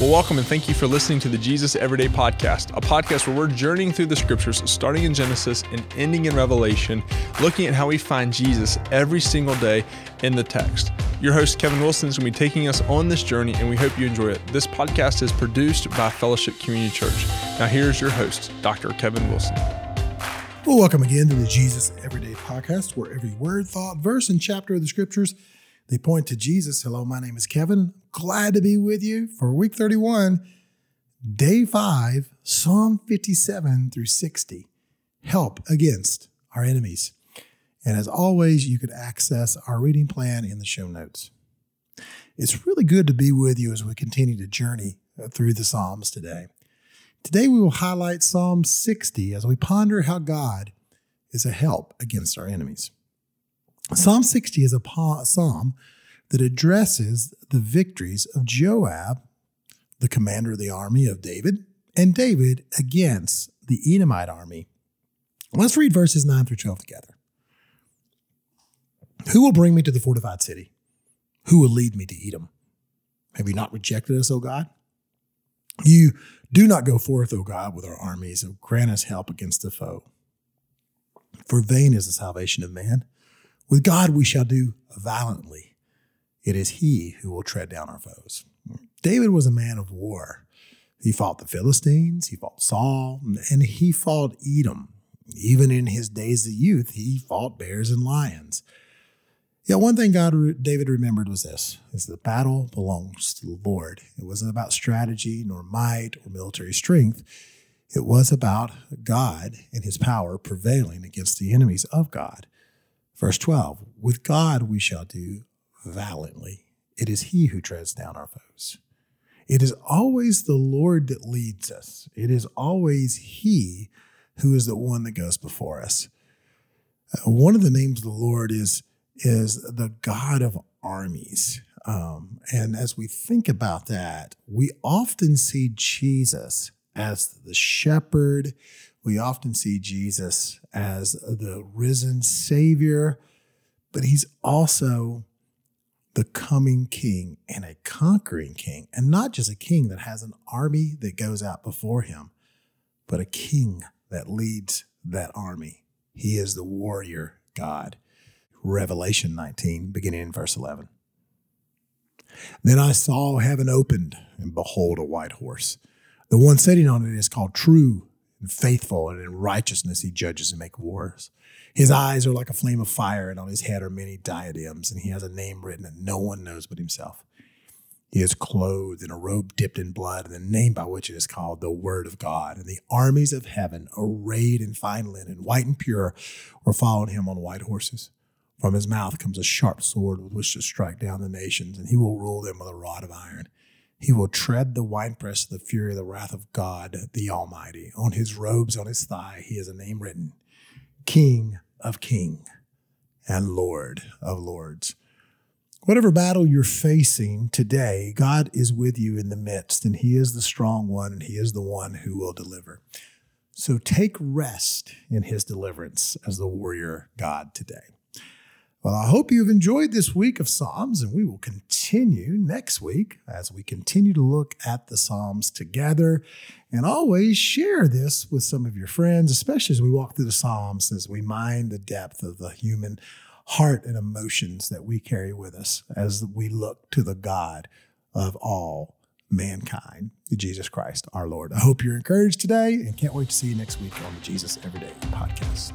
Well, welcome and thank you for listening to the Jesus Everyday Podcast, a podcast where we're journeying through the scriptures, starting in Genesis and ending in Revelation, looking at how we find Jesus every single day in the text. Your host, Kevin Wilson, is going to be taking us on this journey, and we hope you enjoy it. This podcast is produced by Fellowship Community Church. Now, here's your host, Dr. Kevin Wilson. Well, welcome again to the Jesus Everyday Podcast, where every word, thought, verse, and chapter of the scriptures they point to Jesus. Hello, my name is Kevin. Glad to be with you for week 31, day 5, Psalm 57 through 60. Help against our enemies. And as always, you can access our reading plan in the show notes. It's really good to be with you as we continue to journey uh, through the Psalms today. Today, we will highlight Psalm 60 as we ponder how God is a help against our enemies. Psalm 60 is a psalm that addresses the victories of Joab, the commander of the army of David, and David against the Edomite army. Let's read verses 9 through 12 together. Who will bring me to the fortified city? Who will lead me to Edom? Have you not rejected us, O God? You do not go forth, O God, with our armies, and grant us help against the foe. For vain is the salvation of man with God we shall do valiantly. It is He who will tread down our foes. David was a man of war. He fought the Philistines, he fought Saul, and he fought Edom. Even in his days of youth, he fought bears and lions. Yeah, one thing God David remembered was this: is the battle belongs to the Lord. It wasn't about strategy, nor might, or military strength. It was about God and His power prevailing against the enemies of God. Verse 12 With God we shall do valiantly. It is He who treads down our foes. It is always the Lord that leads us, it is always He who is the one that goes before us. Uh, one of the names of the Lord is, is the God of armies. Um, and as we think about that, we often see Jesus as the shepherd we often see Jesus as the risen Savior, but he's also the coming king and a conquering king, and not just a king that has an army that goes out before him, but a king that leads that army. He is the warrior God. Revelation 19, beginning in verse 11. Then I saw heaven opened, and behold, a white horse. The one sitting on it is called True and faithful, and in righteousness he judges and makes wars. His eyes are like a flame of fire, and on his head are many diadems, and he has a name written that no one knows but himself. He is clothed in a robe dipped in blood, and the name by which it is called the Word of God. And the armies of heaven, arrayed in fine linen, white and pure, were following him on white horses. From his mouth comes a sharp sword with which to strike down the nations, and he will rule them with a rod of iron. He will tread the winepress of the fury of the wrath of God, the Almighty. On his robes, on his thigh, he has a name written King of King and Lord of Lords. Whatever battle you're facing today, God is with you in the midst, and He is the strong one, and He is the one who will deliver. So take rest in His deliverance as the warrior God today. Well, I hope you've enjoyed this week of Psalms, and we will continue next week as we continue to look at the Psalms together. And always share this with some of your friends, especially as we walk through the Psalms, as we mind the depth of the human heart and emotions that we carry with us as we look to the God of all mankind, Jesus Christ, our Lord. I hope you're encouraged today and can't wait to see you next week on the Jesus Everyday podcast.